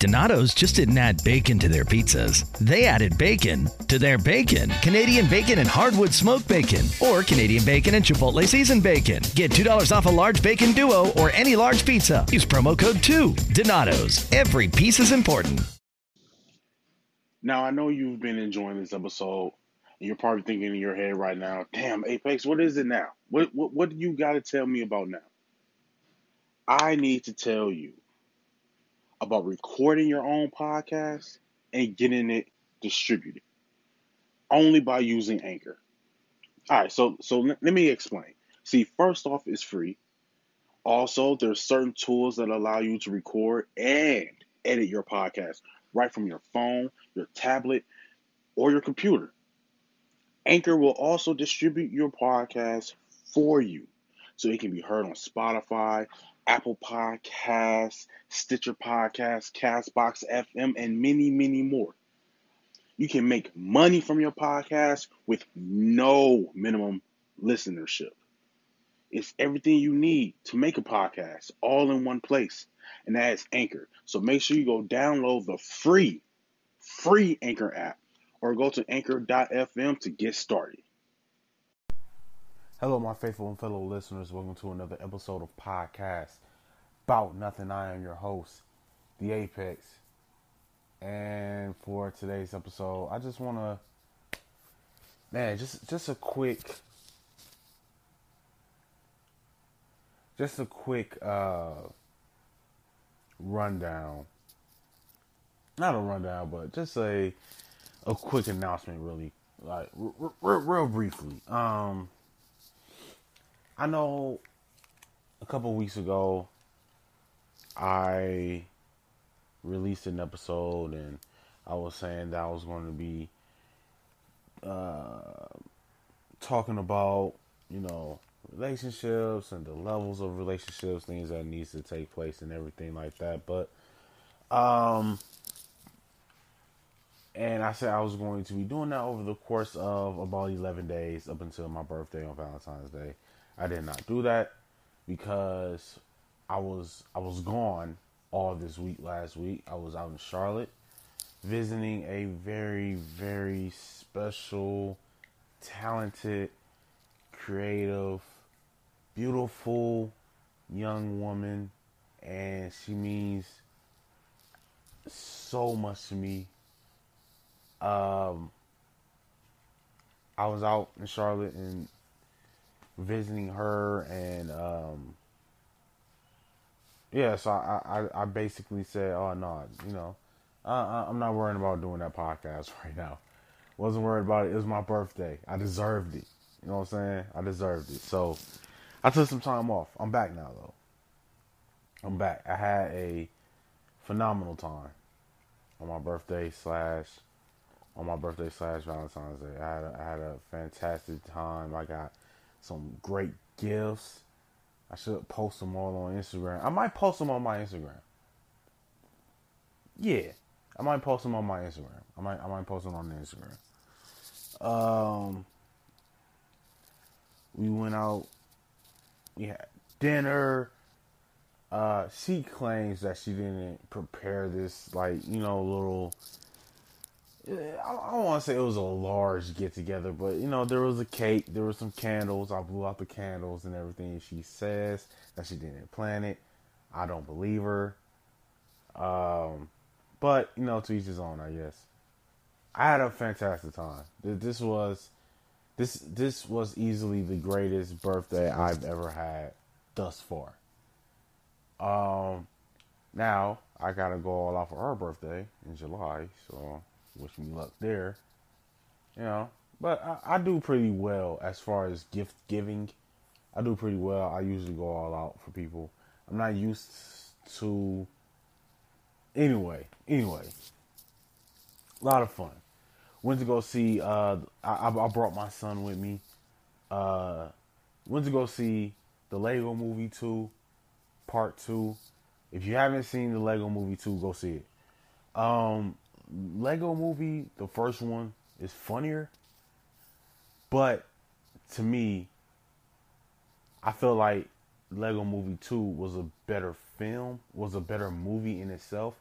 Donato's just didn't add bacon to their pizzas. They added bacon to their bacon. Canadian bacon and hardwood smoked bacon, or Canadian bacon and Chipotle seasoned bacon. Get $2 off a large bacon duo or any large pizza. Use promo code 2. Donato's. Every piece is important. Now, I know you've been enjoying this episode, and you're probably thinking in your head right now, damn, Apex, what is it now? What, what, what do you got to tell me about now? I need to tell you about recording your own podcast and getting it distributed only by using Anchor. All right, so so let me explain. See, first off, it's free. Also, there's certain tools that allow you to record and edit your podcast right from your phone, your tablet, or your computer. Anchor will also distribute your podcast for you so it can be heard on Spotify, Apple Podcasts, Stitcher Podcasts, Castbox FM, and many, many more. You can make money from your podcast with no minimum listenership. It's everything you need to make a podcast all in one place, and that is Anchor. So make sure you go download the free, free Anchor app or go to anchor.fm to get started. Hello, my faithful and fellow listeners. Welcome to another episode of Podcast About Nothing. I am your host, The Apex. And for today's episode, I just want to, man, just just a quick, just a quick uh, rundown. Not a rundown, but just a a quick announcement, really, like r- r- real briefly. Um I know a couple weeks ago I released an episode and I was saying that I was going to be uh, talking about, you know, relationships and the levels of relationships, things that needs to take place and everything like that. But um and I said I was going to be doing that over the course of about 11 days up until my birthday on Valentine's Day. I did not do that because I was I was gone all this week last week. I was out in Charlotte visiting a very very special, talented, creative, beautiful young woman and she means so much to me. Um I was out in Charlotte and visiting her and um yeah so i i, I basically said oh no you know uh, i'm not worrying about doing that podcast right now. Wasn't worried about it. It was my birthday. I deserved it. You know what i'm saying? I deserved it. So i took some time off. I'm back now though. I'm back. I had a phenomenal time on my birthday slash on my birthday slash valentine's day. I had a, I had a fantastic time. I got some great gifts. I should post them all on Instagram. I might post them on my Instagram. Yeah, I might post them on my Instagram. I might I might post them on Instagram. Um, we went out. We had dinner. Uh, she claims that she didn't prepare this like you know little I don't want to say it was a large get together, but you know, there was a cake, there were some candles. I blew out the candles and everything. She says that she didn't plan it. I don't believe her. Um, but you know, to each his own, I guess. I had a fantastic time. This was this this was easily the greatest birthday I've ever had thus far. Um, now I gotta go all out for her birthday in July, so wish me luck there. You know, but I, I do pretty well as far as gift giving. I do pretty well. I usually go all out for people. I'm not used to. Anyway, anyway. A lot of fun. Went to go see. Uh, I, I brought my son with me. Uh, went to go see the Lego Movie Two, Part Two. If you haven't seen the Lego Movie Two, go see it. Um, Lego Movie, the first one, is funnier, but to me, I feel like Lego Movie 2 was a better film, was a better movie in itself,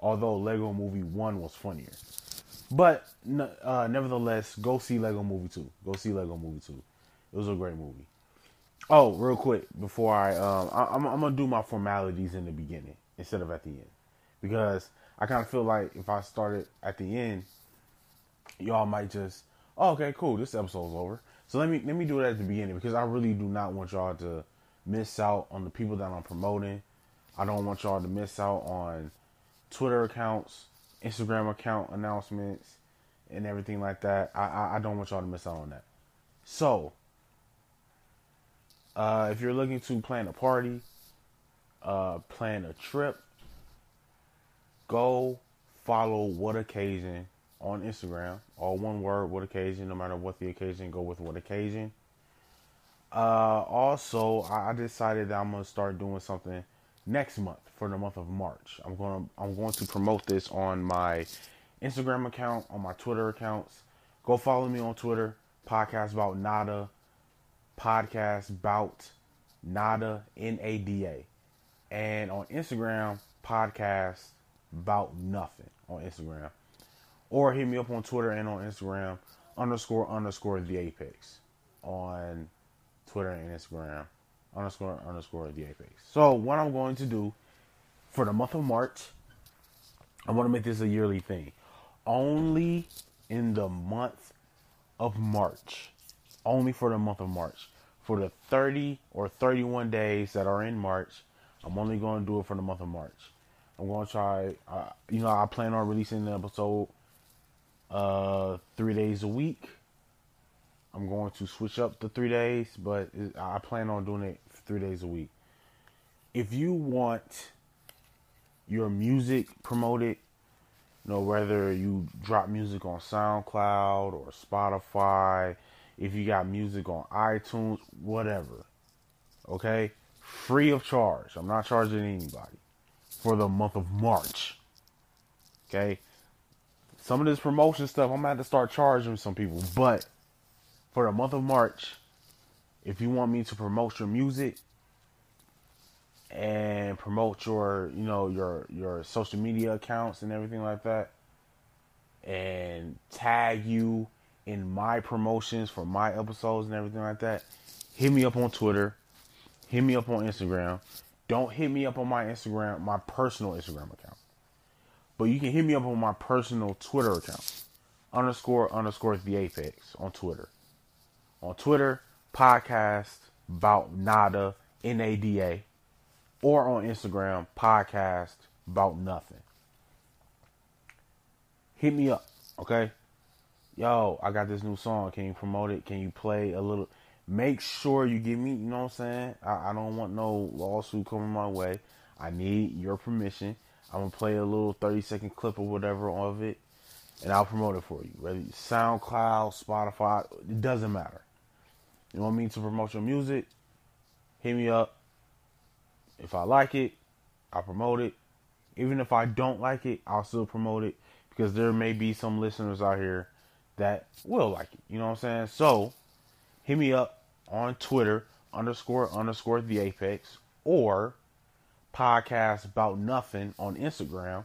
although Lego Movie 1 was funnier. But uh, nevertheless, go see Lego Movie 2. Go see Lego Movie 2. It was a great movie. Oh, real quick before I, um, I I'm, I'm gonna do my formalities in the beginning instead of at the end because I kind of feel like if I started at the end, y'all might just, oh, okay, cool, this episode's over. So let me let me do it at the beginning because I really do not want y'all to miss out on the people that I'm promoting. I don't want y'all to miss out on Twitter accounts, Instagram account announcements, and everything like that. I I, I don't want y'all to miss out on that. So, uh, if you're looking to plan a party, uh, plan a trip, go follow what occasion on Instagram. All one word, what occasion, no matter what the occasion, go with what occasion. Uh, also, I decided that I'm gonna start doing something next month for the month of March. I'm gonna I'm going to promote this on my Instagram account, on my Twitter accounts. Go follow me on Twitter. Podcast about nada. Podcast about nada n a d a, and on Instagram podcast about nothing on Instagram, or hit me up on Twitter and on Instagram underscore underscore the apex on Twitter and Instagram underscore underscore the apex. So what I'm going to do for the month of March, I want to make this a yearly thing. Only in the month of March, only for the month of March, for the 30 or 31 days that are in March, I'm only going to do it for the month of March. I'm to try, uh, you know, I plan on releasing the episode uh, three days a week. I'm going to switch up the three days, but I plan on doing it three days a week. If you want your music promoted, you know, whether you drop music on SoundCloud or Spotify, if you got music on iTunes, whatever, okay? Free of charge. I'm not charging anybody for the month of March. Okay? Some of this promotion stuff, I'm gonna have to start charging some people, but for the month of March, if you want me to promote your music and promote your, you know, your your social media accounts and everything like that, and tag you in my promotions for my episodes and everything like that, hit me up on Twitter, hit me up on Instagram. Don't hit me up on my Instagram, my personal Instagram account. But you can hit me up on my personal Twitter account. Underscore underscore the apex on Twitter on Twitter, podcast about nada, N A D A, or on Instagram, podcast about nothing. Hit me up, okay? Yo, I got this new song. Can you promote it? Can you play a little? Make sure you give me, you know what I'm saying? I, I don't want no lawsuit coming my way. I need your permission. I'm gonna play a little 30 second clip or whatever of it, and I'll promote it for you. Whether SoundCloud, Spotify, it doesn't matter. You want me to promote your music? Hit me up. If I like it, I'll promote it. Even if I don't like it, I'll still promote it because there may be some listeners out here that will like it. You know what I'm saying? So hit me up on Twitter underscore underscore the apex or podcast about nothing on Instagram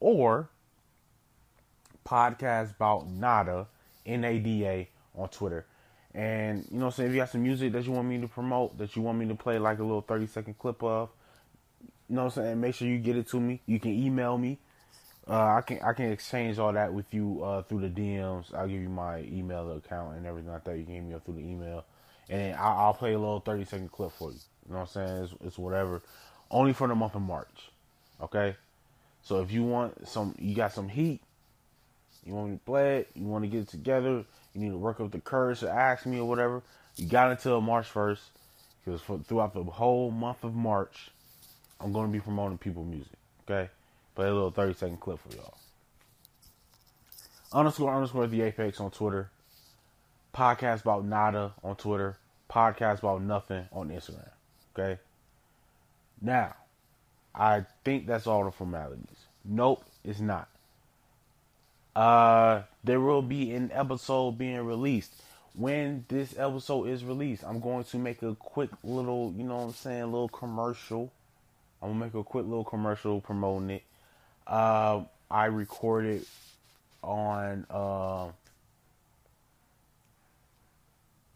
or podcast about nada N A D A on Twitter. And you know, say if you got some music that you want me to promote, that you want me to play like a little thirty second clip of, you know, I'm saying make sure you get it to me. You can email me. Uh, I can I can exchange all that with you uh, through the DMs. I'll give you my email account and everything like that. You can me through the email, and I'll, I'll, play a little thirty second clip for you. You know what I'm saying? It's, it's whatever. Only for the month of March. Okay. So if you want some, you got some heat. You want me to play it. You want to get it together you need to work up the courage to ask me or whatever, you got until March 1st because throughout the whole month of March, I'm going to be promoting people music. Okay? Play a little 30 second clip for y'all. underscore underscore the Apex on Twitter. Podcast about nada on Twitter. Podcast about nothing on Instagram. Okay. Now, I think that's all the formalities. Nope, it's not. Uh, there will be an episode being released. When this episode is released, I'm going to make a quick little, you know what I'm saying, little commercial. I'm gonna make a quick little commercial promoting it. Uh, I recorded on uh,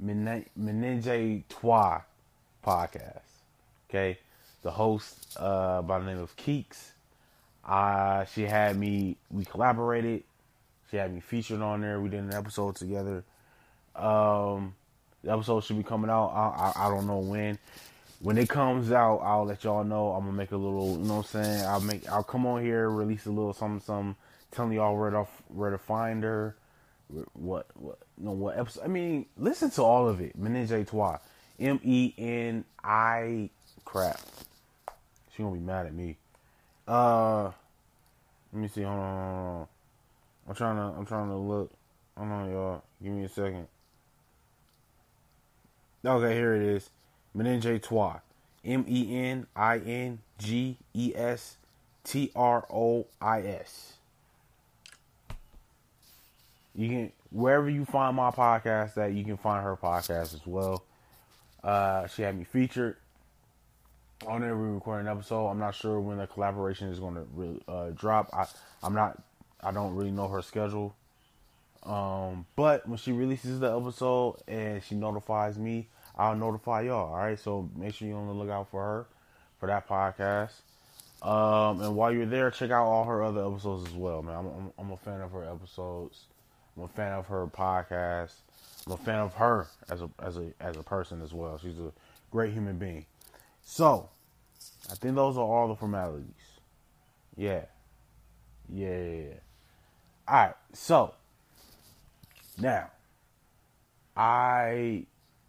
Menenge Trois podcast. Okay, the host uh, by the name of Keeks. Uh, she had me. We collaborated. She had me featured on there. We did an episode together. Um, the episode should be coming out. I, I, I don't know when. When it comes out, I'll let y'all know. I'm gonna make a little, you know what I'm saying? I'll make I'll come on here, release a little something something, telling y'all where to where to find her, what what know what episode. I mean, listen to all of it. Menage M E N I crap. She gonna be mad at me. Uh, let me see. Hold on, hold on. I'm trying to I'm trying to look. Hold on, y'all. Give me a second. Okay, here it is. Menenge Trois. M E N I N G E S T R O I S. You can wherever you find my podcast that you can find her podcast as well. Uh, she had me featured on every recording episode. I'm not sure when the collaboration is going to uh, drop. I I'm not. I don't really know her schedule. Um, but when she releases the episode and she notifies me, I'll notify y'all. All right, so make sure you're on the lookout for her for that podcast. Um, and while you're there, check out all her other episodes as well, man. I'm, I'm, I'm a fan of her episodes. I'm a fan of her podcast. I'm a fan of her as a as a as a person as well. She's a great human being. So, I think those are all the formalities. Yeah. Yeah. All right. So, now, I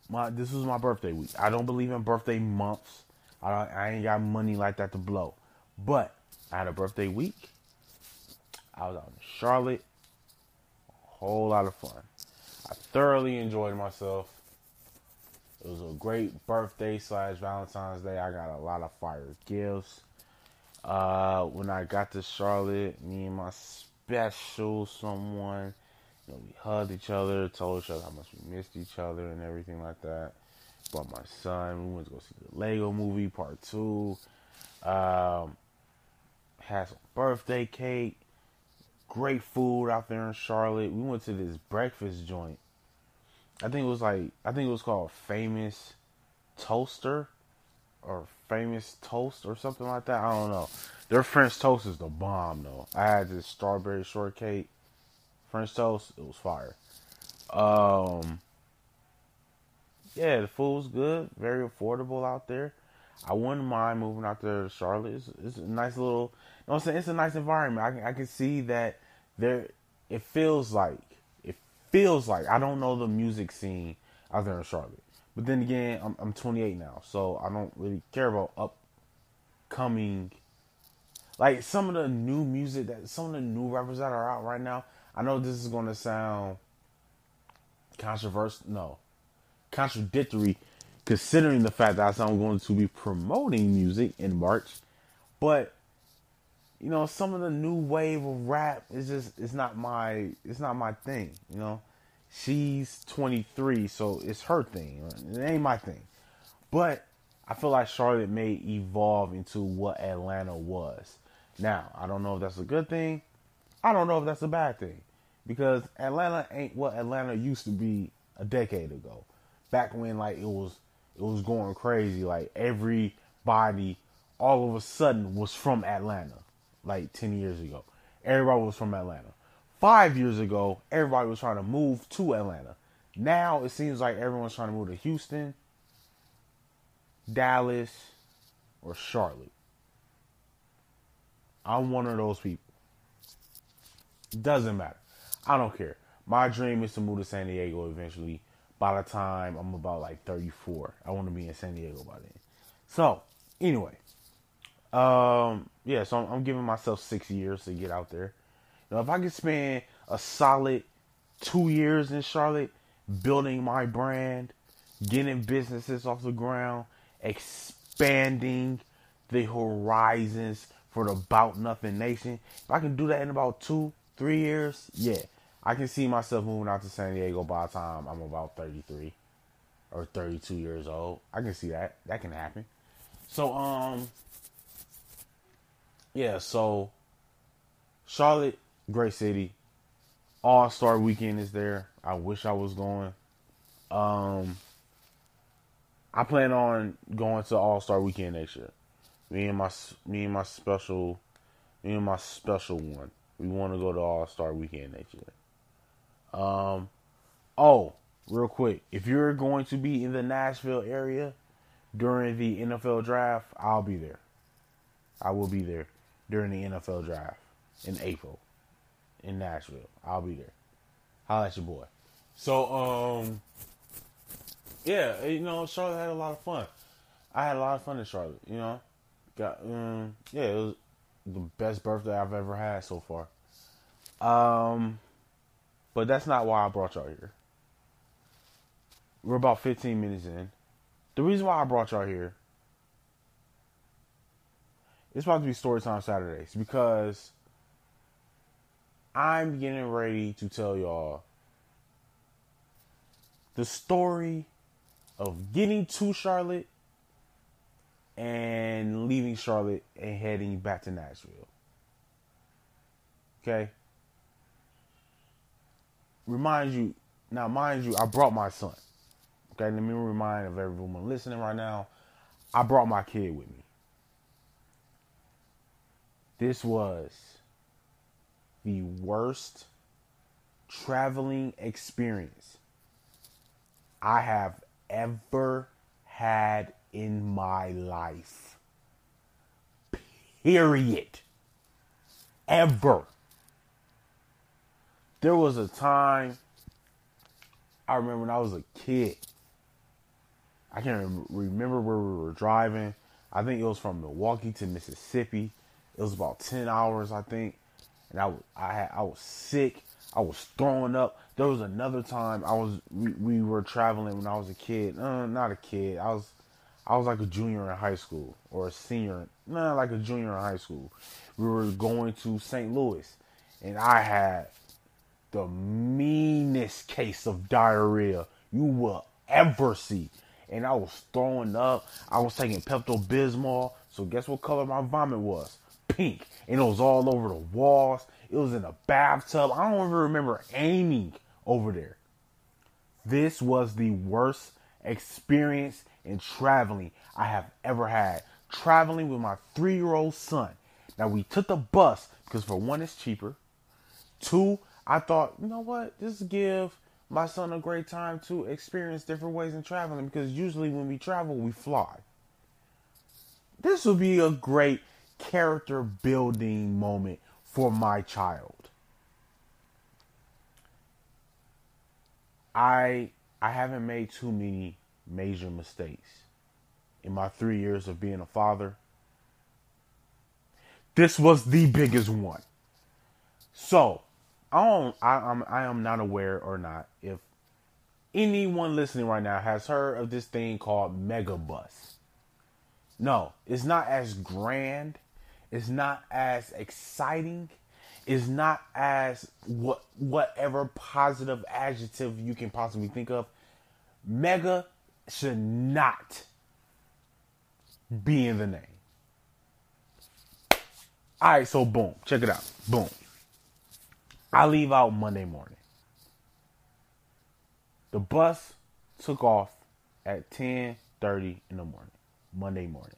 my this was my birthday week. I don't believe in birthday months. I I ain't got money like that to blow. But I had a birthday week. I was out in Charlotte. Whole lot of fun. I thoroughly enjoyed myself. It was a great birthday slash Valentine's Day. I got a lot of fire gifts. Uh, when I got to Charlotte, me and my special someone you know, we hugged each other, told each other how much we missed each other and everything like that. Brought my son. We went to go see the Lego movie part two. Um, had some birthday cake. Great food out there in Charlotte. We went to this breakfast joint. I think it was like I think it was called Famous Toaster or Famous Toast or something like that. I don't know. Their French toast is the bomb though. I had this strawberry shortcake French toast, it was fire. Um, yeah, the food was good, very affordable out there. I wouldn't mind moving out there to Charlotte. It's, it's a nice little, know I'm saying? It's a nice environment. I can, I can see that there, it feels like, it feels like, I don't know the music scene out there in Charlotte. But then again, I'm, I'm 28 now, so I don't really care about upcoming, like some of the new music that, some of the new rappers that are out right now. I know this is going to sound controversial, no, contradictory, considering the fact that I'm going to be promoting music in March, but you know, some of the new wave of rap is just it's not my it's not my thing, you know. She's 23, so it's her thing. It ain't my thing. But I feel like Charlotte may evolve into what Atlanta was. Now, I don't know if that's a good thing. I don't know if that's a bad thing because Atlanta ain't what Atlanta used to be a decade ago. Back when like it was it was going crazy. Like everybody all of a sudden was from Atlanta. Like ten years ago. Everybody was from Atlanta. Five years ago, everybody was trying to move to Atlanta. Now it seems like everyone's trying to move to Houston, Dallas, or Charlotte. I'm one of those people. Doesn't matter. I don't care. My dream is to move to San Diego eventually. By the time I'm about like 34, I want to be in San Diego by then. So, anyway, um, yeah. So I'm, I'm giving myself six years to get out there. Know, if I could spend a solid two years in Charlotte, building my brand, getting businesses off the ground, expanding the horizons for the About Nothing Nation. If I can do that in about two, three years, yeah, I can see myself moving out to San Diego by the time I'm about 33 or 32 years old. I can see that. That can happen. So, um, yeah, so Charlotte, great city. All Star Weekend is there. I wish I was going. Um, I plan on going to All Star Weekend next year. Me and my me and my special, me and my special one. We want to go to All Star Weekend next year. Um, oh, real quick, if you're going to be in the Nashville area during the NFL draft, I'll be there. I will be there during the NFL draft in April in Nashville. I'll be there. Holla at your boy. So, um, yeah, you know, Charlotte had a lot of fun. I had a lot of fun in Charlotte. You know, got um, yeah, it was the best birthday I've ever had so far. Um, but that's not why I brought y'all here. We're about 15 minutes in. The reason why I brought y'all here it's about to be story time Saturdays because I'm getting ready to tell y'all the story of getting to Charlotte and leaving Charlotte and heading back to Nashville. Okay? Remind you, now mind you, I brought my son. Okay, let me remind of everyone listening right now. I brought my kid with me. This was the worst traveling experience I have ever had in my life. Period. Ever. There was a time I remember when I was a kid. I can't remember where we were driving. I think it was from Milwaukee to Mississippi. It was about ten hours, I think, and I was I had I was sick. I was throwing up. There was another time I was we, we were traveling when I was a kid. Uh, not a kid. I was I was like a junior in high school or a senior. Nah, like a junior in high school. We were going to St. Louis, and I had the meanest case of diarrhea you will ever see. And I was throwing up. I was taking Pepto Bismol. So guess what color my vomit was? Pink and it was all over the walls. It was in a bathtub. I don't even remember aiming over there. This was the worst experience in traveling I have ever had. Traveling with my three year old son. Now, we took the bus because, for one, it's cheaper. Two, I thought, you know what? Just give my son a great time to experience different ways in traveling because usually when we travel, we fly. This would be a great character building moment for my child. I I haven't made too many major mistakes in my 3 years of being a father. This was the biggest one. So, I don't I am I am not aware or not if anyone listening right now has heard of this thing called Megabus. No, it's not as grand is not as exciting, is not as what whatever positive adjective you can possibly think of. Mega should not be in the name. All right, so boom, check it out. Boom. I leave out Monday morning. The bus took off at 10:30 in the morning, Monday morning,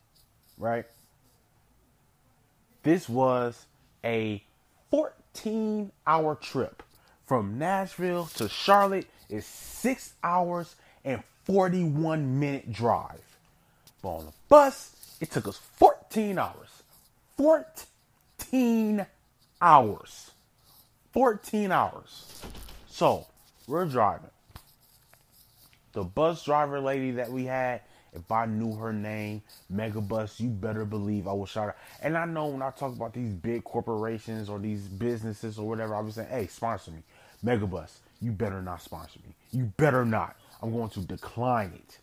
right? This was a 14 hour trip from Nashville to Charlotte is 6 hours and 41 minute drive. But on the bus, it took us 14 hours. 14 hours. 14 hours. So, we're driving. The bus driver lady that we had If I knew her name, Megabus, you better believe I would shout her. And I know when I talk about these big corporations or these businesses or whatever, I'll be saying, hey, sponsor me. Megabus, you better not sponsor me. You better not. I'm going to decline it.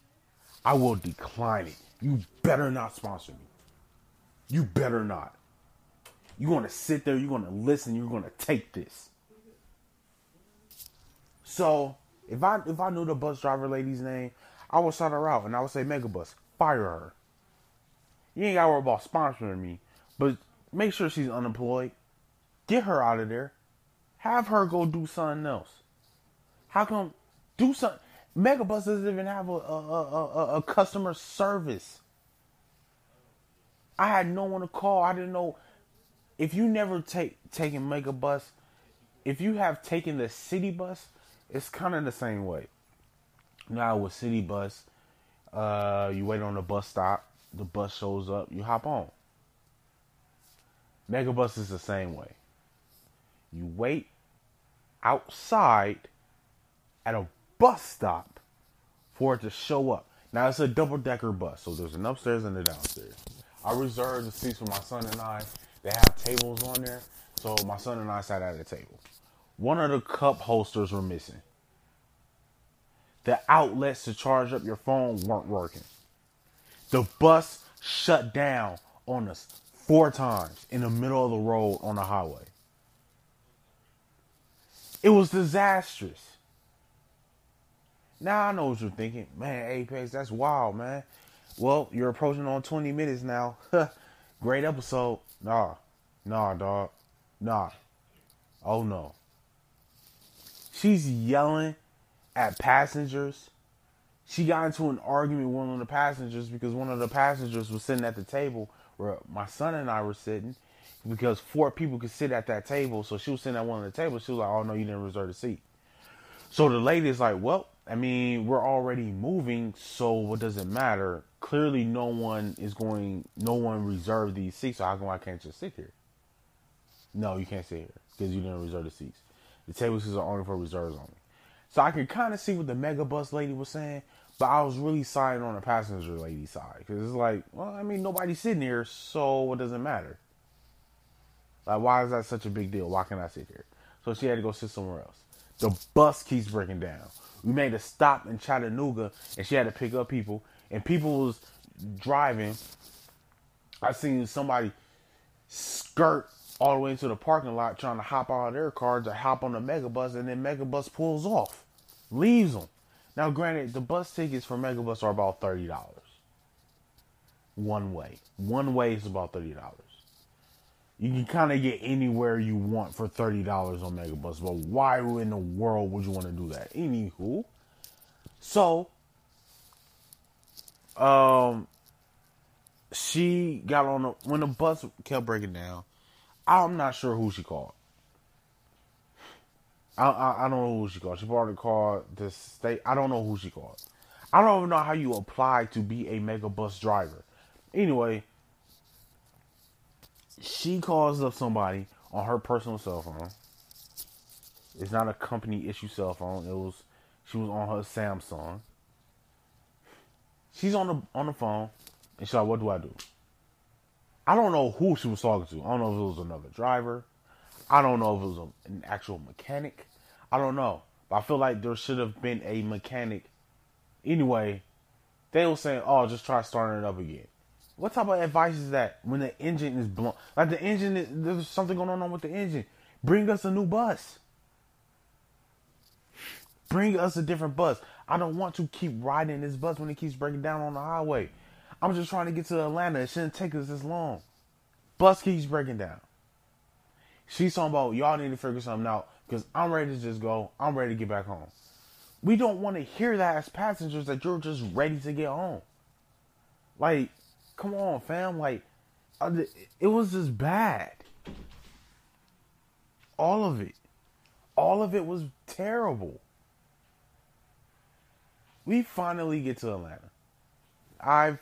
I will decline it. You better not sponsor me. You better not. You're going to sit there, you're going to listen, you're going to take this. So, if I if I knew the bus driver lady's name, I would shout her out and I would say, Megabus, fire her. You ain't got to worry about sponsoring me, but make sure she's unemployed. Get her out of there. Have her go do something else. How come do something? Megabus doesn't even have a, a, a, a, customer service. I had no one to call. I didn't know if you never take taken Megabus. If you have taken the city bus, it's kind of the same way. Now with city bus, uh, you wait on the bus stop. The bus shows up. You hop on. Megabus is the same way. You wait outside at a bus stop for it to show up. Now it's a double decker bus, so there's an upstairs and a downstairs. I reserved the seats for my son and I. They have tables on there, so my son and I sat at a table. One of the cup holsters were missing. The outlets to charge up your phone weren't working. The bus shut down on us four times in the middle of the road on the highway. It was disastrous. Now I know what you're thinking. Man, Apex, that's wild, man. Well, you're approaching on 20 minutes now. Great episode. Nah. Nah, dog. Nah. Oh no. She's yelling at passengers. She got into an argument with one of the passengers because one of the passengers was sitting at the table where my son and I were sitting because four people could sit at that table. So she was sitting at one of the tables. She was like, "Oh no, you didn't reserve a seat." So the lady is like, "Well, I mean, we're already moving, so what does it matter? Clearly, no one is going. No one reserved these seats. So how come I can't just sit here? No, you can't sit here because you didn't reserve the seats. The tables are only for reserves only. So I can kind of see what the mega bus lady was saying, but I was really siding on the passenger lady side because it's like, well, I mean, nobody's sitting here, so it matter? Like, why is that such a big deal? Why can't I sit here? So she had to go sit somewhere else. The bus keeps breaking down. We made a stop in Chattanooga, and she had to pick up people, and people was driving. I seen somebody skirt all the way into the parking lot trying to hop out of their car to hop on the megabus, and then megabus pulls off, leaves them. Now, granted, the bus tickets for megabus are about thirty dollars one way. One way is about thirty dollars you can kind of get anywhere you want for thirty dollars on Megabus. But why in the world would you want to do that? Anywho, so um, she got on the when the bus kept breaking down. I'm not sure who she called. I, I, I don't know who she called. She probably called the state. I don't know who she called. I don't even know how you apply to be a Megabus driver. Anyway, she calls up somebody on her personal cell phone. It's not a company issue cell phone. It was she was on her Samsung. She's on the on the phone and she's like, "What do I do?" I don't know who she was talking to. I don't know if it was another driver. I don't know if it was a, an actual mechanic. I don't know. But I feel like there should have been a mechanic. Anyway, they were saying, "Oh, just try starting it up again." What type of advice is that when the engine is blown? Like the engine, is, there's something going on with the engine. Bring us a new bus. Bring us a different bus. I don't want to keep riding this bus when it keeps breaking down on the highway. I'm just trying to get to Atlanta. It shouldn't take us this long. Bus keeps breaking down. She's talking about y'all need to figure something out because I'm ready to just go. I'm ready to get back home. We don't want to hear that as passengers that you're just ready to get home. Like, come on, fam. Like, uh, it was just bad. All of it. All of it was terrible. We finally get to Atlanta. I've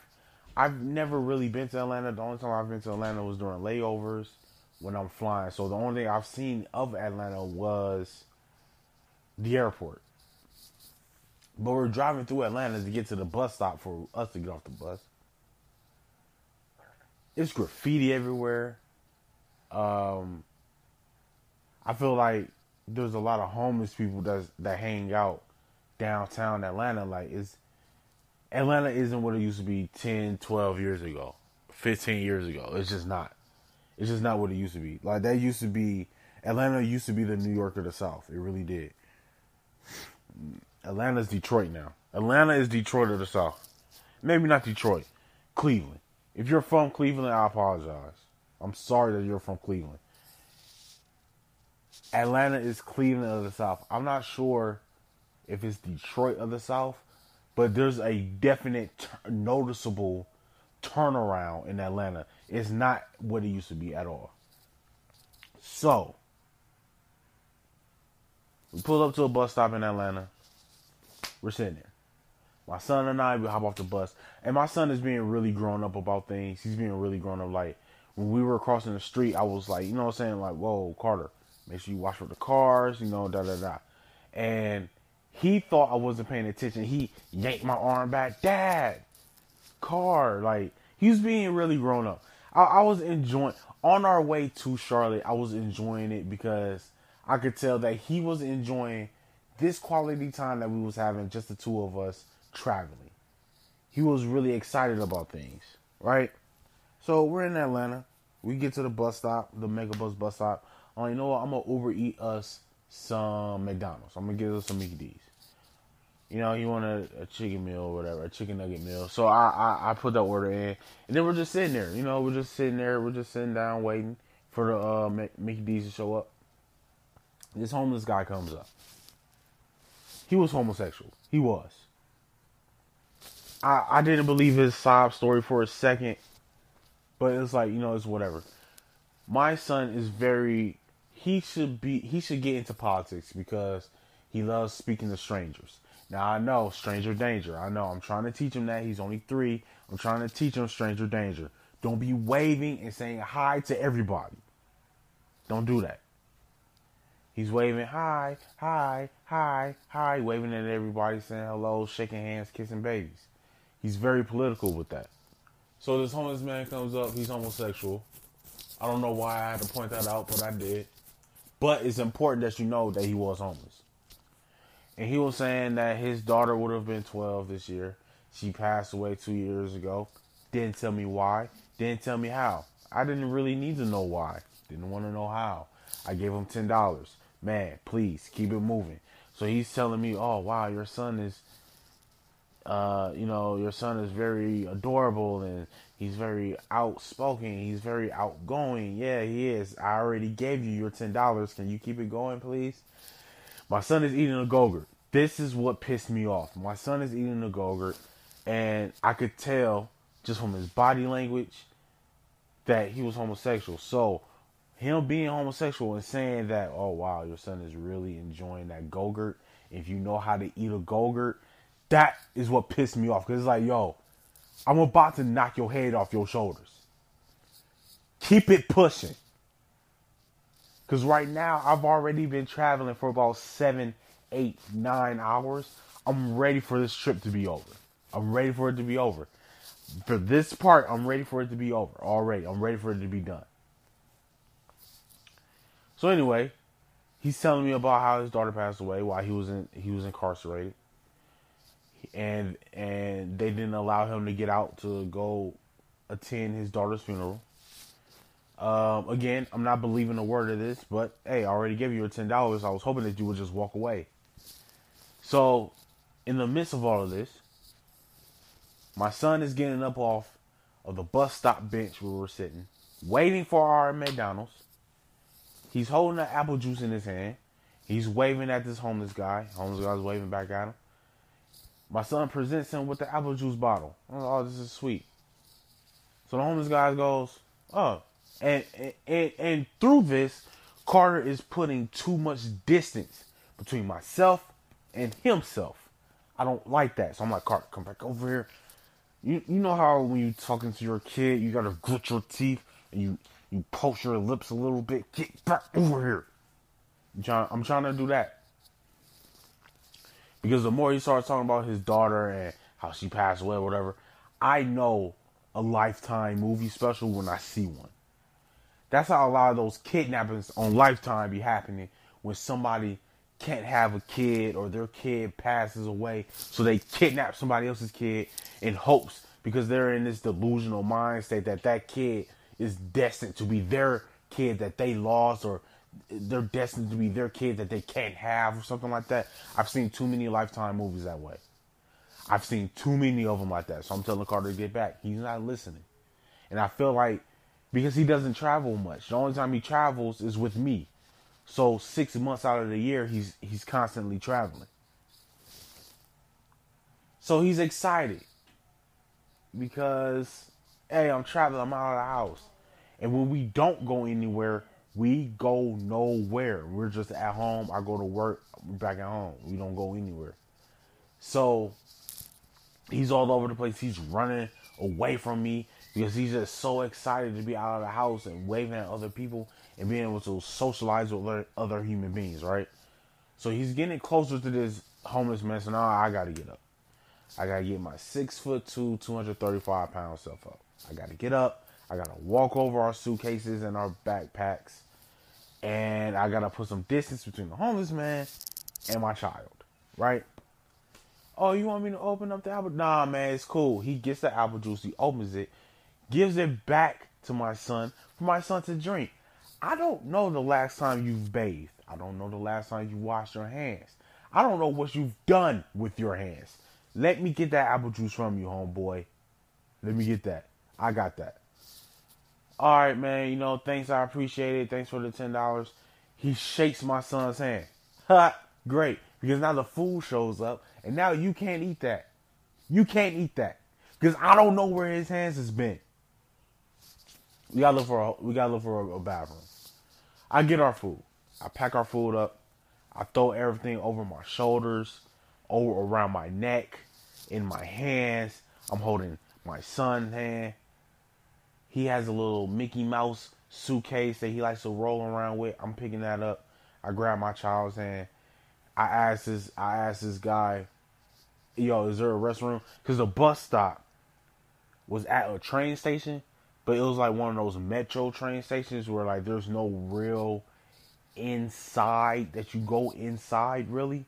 I've never really been to Atlanta. The only time I've been to Atlanta was during layovers when I'm flying. So the only thing I've seen of Atlanta was the airport. But we're driving through Atlanta to get to the bus stop for us to get off the bus. It's graffiti everywhere. Um, I feel like there's a lot of homeless people that that hang out downtown Atlanta. Like it's Atlanta isn't what it used to be 10, 12 years ago, 15 years ago. It's just not. It's just not what it used to be. Like that used to be Atlanta used to be the New York of the South. It really did. Atlanta's Detroit now. Atlanta is Detroit of the South. Maybe not Detroit. Cleveland. If you're from Cleveland, I apologize. I'm sorry that you're from Cleveland. Atlanta is Cleveland of the South. I'm not sure if it's Detroit of the South, but there's a definite t- noticeable turnaround in Atlanta. It's not what it used to be at all. So, we pull up to a bus stop in Atlanta. We're sitting there. My son and I, we hop off the bus. And my son is being really grown up about things. He's being really grown up. Like, when we were crossing the street, I was like, you know what I'm saying? Like, whoa, Carter, make sure you watch for the cars, you know, da da da. And he thought I wasn't paying attention. He yanked my arm back. Dad, car. Like, he was being really grown up. I, I was enjoying, on our way to Charlotte, I was enjoying it because I could tell that he was enjoying this quality time that we was having, just the two of us traveling. He was really excited about things, right? So we're in Atlanta. We get to the bus stop, the Megabus bus stop. Oh, you know what? I'm gonna Uber eat us some McDonald's. I'm gonna get us some Mickey D's. You know, he wanted a chicken meal or whatever, a chicken nugget meal. So I, I, I put that order in, and then we're just sitting there. You know, we're just sitting there. We're just sitting down waiting for the uh, Mickey D's to show up. This homeless guy comes up. He was homosexual. He was. I I didn't believe his sob story for a second, but it's like you know it's whatever. My son is very. He should be. He should get into politics because he loves speaking to strangers. Now I know stranger danger. I know. I'm trying to teach him that. He's only three. I'm trying to teach him stranger danger. Don't be waving and saying hi to everybody. Don't do that. He's waving hi, hi, hi, hi, waving at everybody, saying hello, shaking hands, kissing babies. He's very political with that. So this homeless man comes up, he's homosexual. I don't know why I had to point that out, but I did. But it's important that you know that he was homeless. And he was saying that his daughter would have been 12 this year. She passed away two years ago. Didn't tell me why. Didn't tell me how. I didn't really need to know why. Didn't want to know how. I gave him ten dollars man, please keep it moving. So he's telling me, oh wow, your son is, uh, you know, your son is very adorable and he's very outspoken. He's very outgoing. Yeah, he is. I already gave you your ten dollars. Can you keep it going, please? My son is eating a Go-Gurt. This is what pissed me off. My son is eating a Go-Gurt, and I could tell just from his body language that he was homosexual. So him being homosexual and saying that, oh wow, your son is really enjoying that Go-Gurt. If you know how to eat a Go-Gurt, that is what pissed me off. Cause it's like, yo, I'm about to knock your head off your shoulders. Keep it pushing. Cause right now I've already been traveling for about seven, eight, nine hours. I'm ready for this trip to be over. I'm ready for it to be over. For this part, I'm ready for it to be over already. I'm ready for it to be done. So anyway, he's telling me about how his daughter passed away while he was in he was incarcerated, and and they didn't allow him to get out to go attend his daughter's funeral. Um, again, I'm not believing a word of this, but hey, I already gave you a ten dollars. I was hoping that you would just walk away. So, in the midst of all of this, my son is getting up off of the bus stop bench where we're sitting, waiting for our McDonald's. He's holding an apple juice in his hand. He's waving at this homeless guy. Homeless guy's waving back at him. My son presents him with the apple juice bottle. Oh, this is sweet. So the homeless guy goes, oh, and and and through this, Carter is putting too much distance between myself and himself. I don't like that. So I'm like, Carter, come back over here. You you know how when you talking to your kid, you gotta grit your teeth and you you post your lips a little bit. Get back over here. I'm trying, I'm trying to do that. Because the more he starts talking about his daughter and how she passed away or whatever, I know a lifetime movie special when I see one. That's how a lot of those kidnappings on Lifetime be happening when somebody can't have a kid or their kid passes away, so they kidnap somebody else's kid in hopes because they're in this delusional mindset that that kid is destined to be their kid that they lost or they're destined to be their kid that they can't have or something like that. I've seen too many Lifetime movies that way. I've seen too many of them like that. So I'm telling Carter to get back. He's not listening. And I feel like because he doesn't travel much, the only time he travels is with me. So six months out of the year, he's he's constantly traveling. So he's excited because hey, I'm traveling, I'm out of the house. And when we don't go anywhere, we go nowhere. We're just at home. I go to work, we're back at home. We don't go anywhere. So he's all over the place. He's running away from me because he's just so excited to be out of the house and waving at other people and being able to socialize with other human beings, right? So he's getting closer to this homeless man. So now I gotta get up. I gotta get my six foot two, 235 pound self up. I gotta get up. I gotta walk over our suitcases and our backpacks. And I gotta put some distance between the homeless man and my child, right? Oh, you want me to open up the apple? Nah, man, it's cool. He gets the apple juice, he opens it, gives it back to my son for my son to drink. I don't know the last time you've bathed. I don't know the last time you washed your hands. I don't know what you've done with your hands. Let me get that apple juice from you, homeboy. Let me get that. I got that. All right, man. You know, thanks. I appreciate it. Thanks for the ten dollars. He shakes my son's hand. Ha! Great, because now the food shows up, and now you can't eat that. You can't eat that because I don't know where his hands has been. We gotta look for a, we gotta look for a, a bathroom. I get our food. I pack our food up. I throw everything over my shoulders, over around my neck, in my hands. I'm holding my son's hand. He has a little Mickey Mouse suitcase that he likes to roll around with. I'm picking that up. I grab my child's hand. I ask this I ask this guy, yo, is there a restroom? Because the bus stop was at a train station, but it was like one of those metro train stations where like there's no real inside that you go inside really.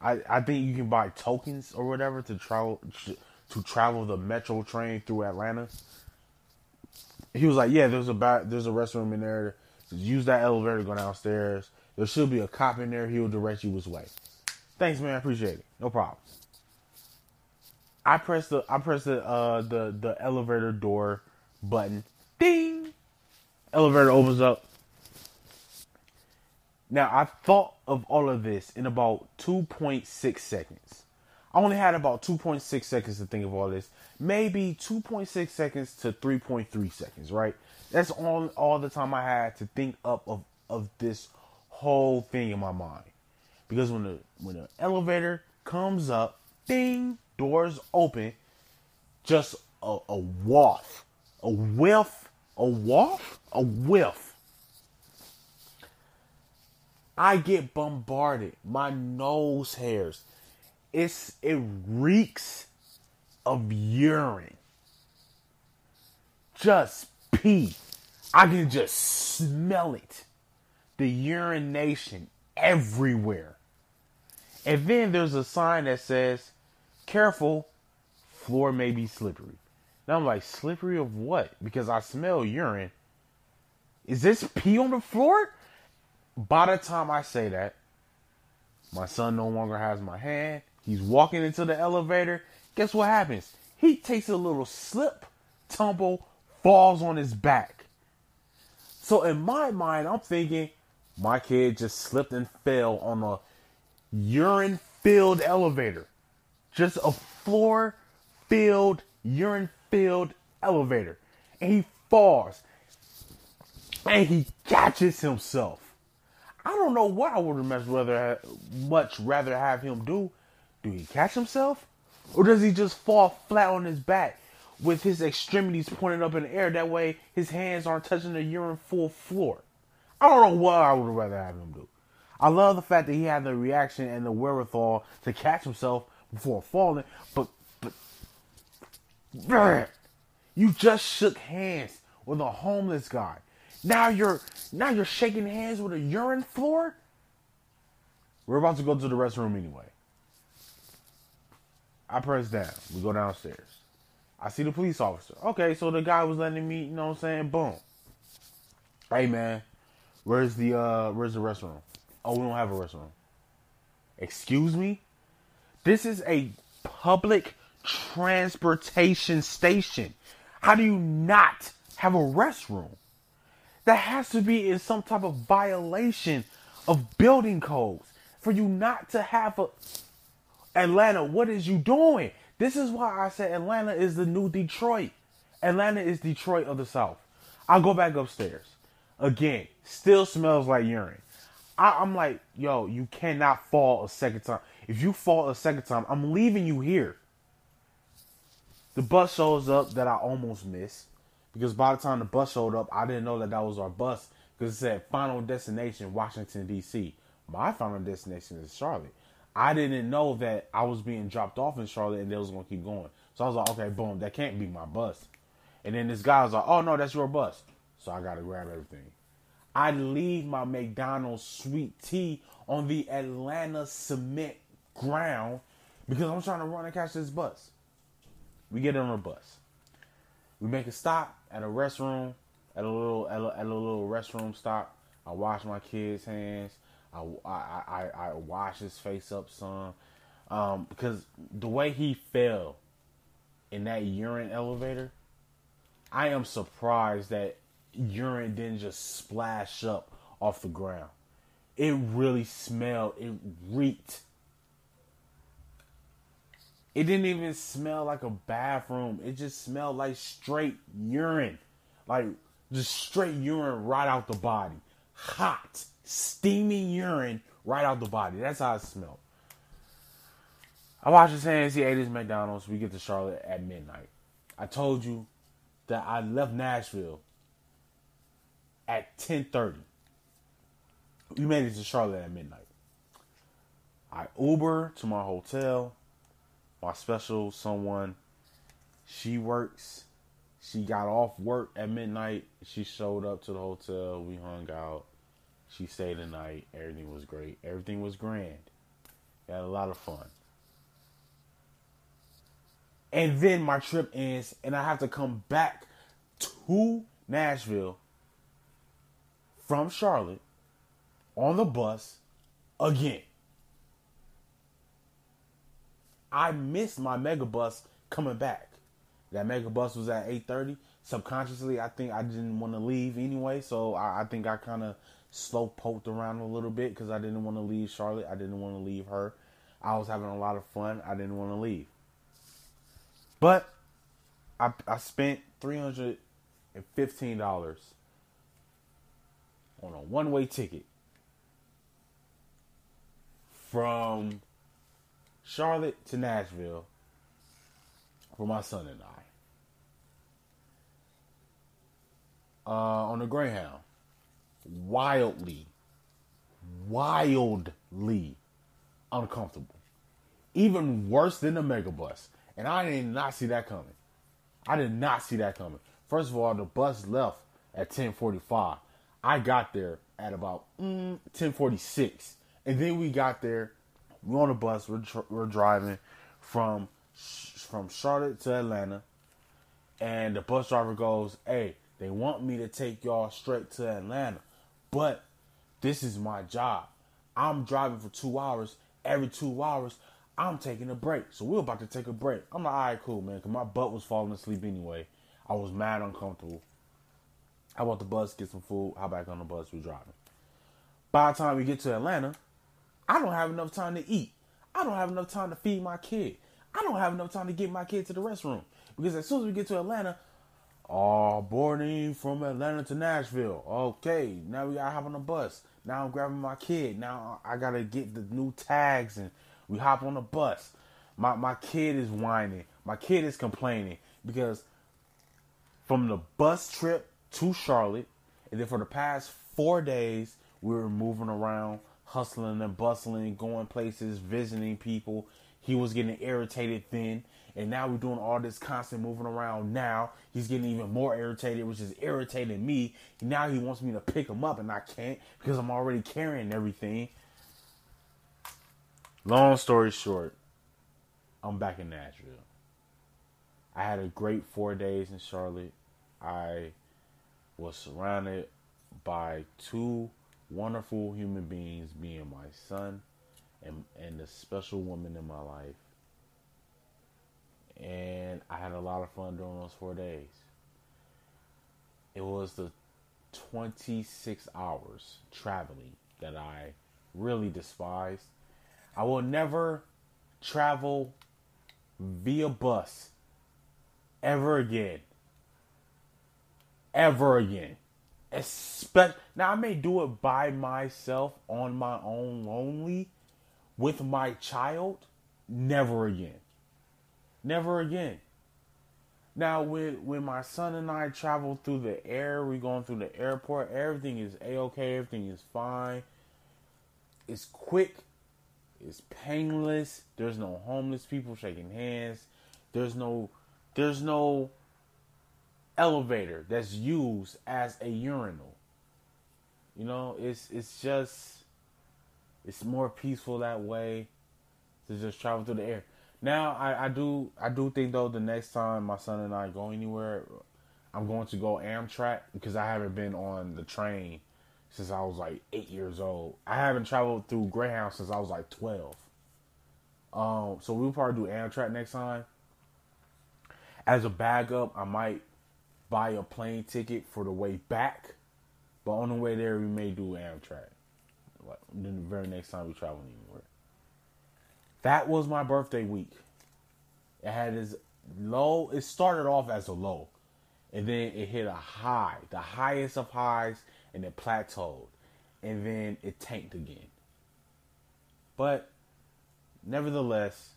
I, I think you can buy tokens or whatever to travel to travel the metro train through Atlanta. He was like, "Yeah, there's a ba- there's a restroom in there. Use that elevator to go downstairs. There should be a cop in there. He'll direct you his way." Thanks, man. I appreciate it. No problem. I press the I press the uh the the elevator door button. Ding. Elevator opens up. Now I thought of all of this in about 2.6 seconds. I only had about 2.6 seconds to think of all this. Maybe 2.6 seconds to 3.3 seconds, right? That's all all the time I had to think up of, of this whole thing in my mind. Because when the when the elevator comes up, ding, doors open, just a, a waft, a whiff, a waft, a whiff I get bombarded. My nose hairs. It's it reeks of urine. Just pee. I can just smell it. The urination everywhere. And then there's a sign that says, careful, floor may be slippery. Now I'm like, slippery of what? Because I smell urine. Is this pee on the floor? by the time I say that, my son no longer has my hand. He's walking into the elevator. Guess what happens? He takes a little slip, tumble, falls on his back. So in my mind, I'm thinking my kid just slipped and fell on a urine filled elevator. Just a floor filled, urine filled elevator. And he falls. And he catches himself. I don't know what I would much rather much rather have him do. Do he catch himself, or does he just fall flat on his back with his extremities pointed up in the air? That way, his hands aren't touching the urine full floor. I don't know what I would rather have him do. I love the fact that he had the reaction and the wherewithal to catch himself before falling. But, you just shook hands with a homeless guy. Now you're now you're shaking hands with a urine floor. We're about to go to the restroom anyway. I press down. We go downstairs. I see the police officer. Okay, so the guy was letting me, you know what I'm saying? Boom. Hey man, where's the uh where's the restroom? Oh, we don't have a restroom. Excuse me? This is a public transportation station. How do you not have a restroom? That has to be in some type of violation of building codes for you not to have a Atlanta, what is you doing? This is why I said Atlanta is the new Detroit. Atlanta is Detroit of the South. I'll go back upstairs. Again, still smells like urine. I, am like, yo, you cannot fall a second time. If you fall a second time, I'm leaving you here. The bus shows up that I almost missed because by the time the bus showed up, I didn't know that that was our bus because it said final destination Washington D.C. My final destination is Charlotte. I didn't know that I was being dropped off in Charlotte and they was gonna keep going. So I was like, okay, boom, that can't be my bus. And then this guy was like, oh no, that's your bus. So I gotta grab everything. I leave my McDonald's sweet tea on the Atlanta cement ground because I'm trying to run and catch this bus. We get on a bus. We make a stop at a restroom, at a little at a, at a little restroom stop. I wash my kids' hands. I, I, I, I wash his face up some. Um, because the way he fell in that urine elevator, I am surprised that urine didn't just splash up off the ground. It really smelled, it reeked. It didn't even smell like a bathroom. It just smelled like straight urine. Like just straight urine right out the body. Hot steaming urine right out the body. That's how it smelled. I washed his hands. He ate his McDonald's. We get to Charlotte at midnight. I told you that I left Nashville at 10:30. We made it to Charlotte at midnight. I Uber to my hotel. My special someone, she works. She got off work at midnight. She showed up to the hotel. We hung out. She stayed the night. Everything was great. Everything was grand. We had a lot of fun. And then my trip ends, and I have to come back to Nashville from Charlotte on the bus again. I missed my mega bus coming back. That mega bus was at 8:30. Subconsciously, I think I didn't want to leave anyway, so I, I think I kind of slow poked around a little bit because I didn't want to leave Charlotte. I didn't want to leave her. I was having a lot of fun. I didn't want to leave. But I, I spent $315 on a one way ticket from Charlotte to Nashville for my son and I. Uh, on the Greyhound wildly, wildly uncomfortable. Even worse than the megabus. And I did not see that coming. I did not see that coming. First of all, the bus left at 1045. I got there at about mm, 1046. And then we got there. We're on the bus. We're, tr- we're driving from from Charlotte to Atlanta. And the bus driver goes, Hey, they want me to take y'all straight to Atlanta. But this is my job. I'm driving for two hours. Every two hours, I'm taking a break. So we're about to take a break. I'm like, all right, cool, man, because my butt was falling asleep anyway. I was mad uncomfortable. I want the bus, get some food, hop back on the bus, we're driving. By the time we get to Atlanta, I don't have enough time to eat. I don't have enough time to feed my kid. I don't have enough time to get my kid to the restroom. Because as soon as we get to Atlanta, Oh, boarding from Atlanta to Nashville. Okay, now we gotta hop on the bus. Now I'm grabbing my kid. Now I gotta get the new tags and we hop on the bus. My my kid is whining. My kid is complaining because from the bus trip to Charlotte, and then for the past four days we were moving around hustling and bustling, going places, visiting people. He was getting irritated then, and now we're doing all this constant moving around. Now he's getting even more irritated, which is irritating me. Now he wants me to pick him up, and I can't because I'm already carrying everything. Long story short, I'm back in Nashville. I had a great four days in Charlotte. I was surrounded by two wonderful human beings, being my son and and the special woman in my life. And I had a lot of fun during those four days. It was the 26 hours traveling that I really despised. I will never travel via bus ever again. Ever again. Expect now I may do it by myself on my own lonely with my child. Never again. Never again. Now when when my son and I travel through the air, we're going through the airport, everything is a okay, everything is fine. It's quick, it's painless. There's no homeless people shaking hands. There's no there's no elevator that's used as a urinal. You know, it's it's just it's more peaceful that way to just travel through the air. Now I, I do I do think though the next time my son and I go anywhere, I'm going to go Amtrak because I haven't been on the train since I was like eight years old. I haven't traveled through Greyhound since I was like twelve. Um, so we'll probably do Amtrak next time. As a backup, I might buy a plane ticket for the way back, but on the way there we may do Amtrak. Like the very next time we travel anywhere. That was my birthday week. It had its low. It started off as a low, and then it hit a high, the highest of highs, and it plateaued, and then it tanked again. But nevertheless,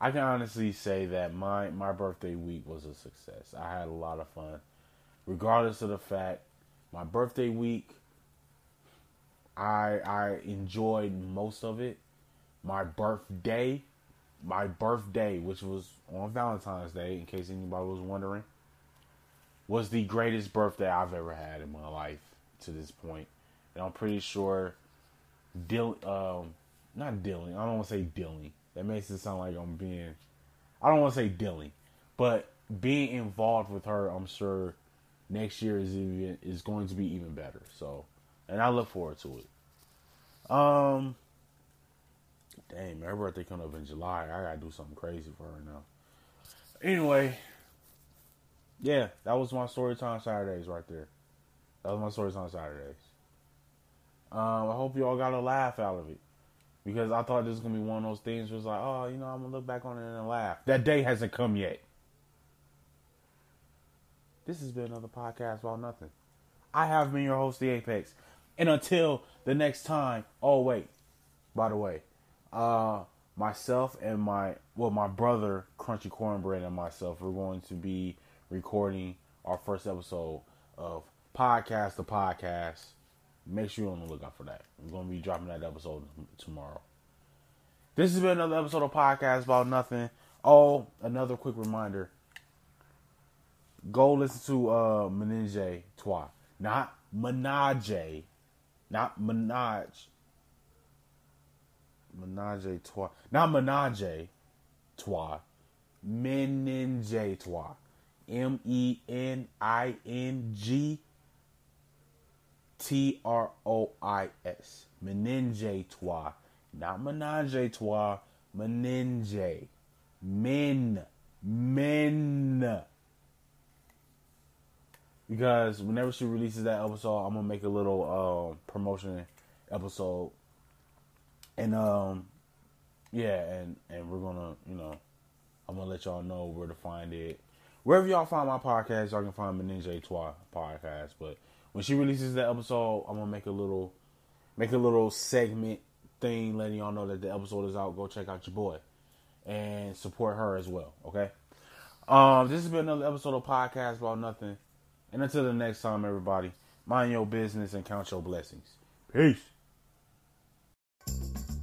I can honestly say that my my birthday week was a success. I had a lot of fun, regardless of the fact my birthday week. I I enjoyed most of it. My birthday, my birthday, which was on Valentine's Day, in case anybody was wondering, was the greatest birthday I've ever had in my life to this point, and I'm pretty sure, Dill, um, not dealing. I don't want to say dealing. That makes it sound like I'm being. I don't want to say dealing, but being involved with her, I'm sure next year is even is going to be even better. So, and I look forward to it. Um, dang, her birthday coming up in July. I gotta do something crazy for her now. Anyway, yeah, that was my story time Saturdays right there. That was my story time Saturdays. Um, I hope you all got a laugh out of it because I thought this was gonna be one of those things. Where it's like, oh, you know, I'm gonna look back on it and laugh. That day hasn't come yet. This has been another podcast about nothing. I have been your host, the Apex, and until the next time. Oh wait, by the way, uh, myself and my well, my brother Crunchy Cornbread and myself, we're going to be recording our first episode of Podcast the Podcast Make sure you're on the lookout for that. I'm going to be dropping that episode tomorrow. This has been another episode of Podcast About Nothing. Oh, another quick reminder. Go listen to uh Menage Trois. Not Menage. Not Menage. Menage Trois. Not Menage Trois. Menage Trois. M E N I N G T R O I S. Menenge toi. Not menage toi. Menenge. Men. Men. Because whenever she releases that episode, I'm gonna make a little uh, promotion episode. And um yeah, and and we're gonna, you know, I'm gonna let y'all know where to find it. Wherever y'all find my podcast, y'all can find Menenge Toi podcast. But when she releases that episode, I'm gonna make a little make a little segment thing letting y'all know that the episode is out. Go check out your boy and support her as well. Okay. Um, this has been another episode of podcast about nothing. And until the next time, everybody, mind your business and count your blessings. Peace.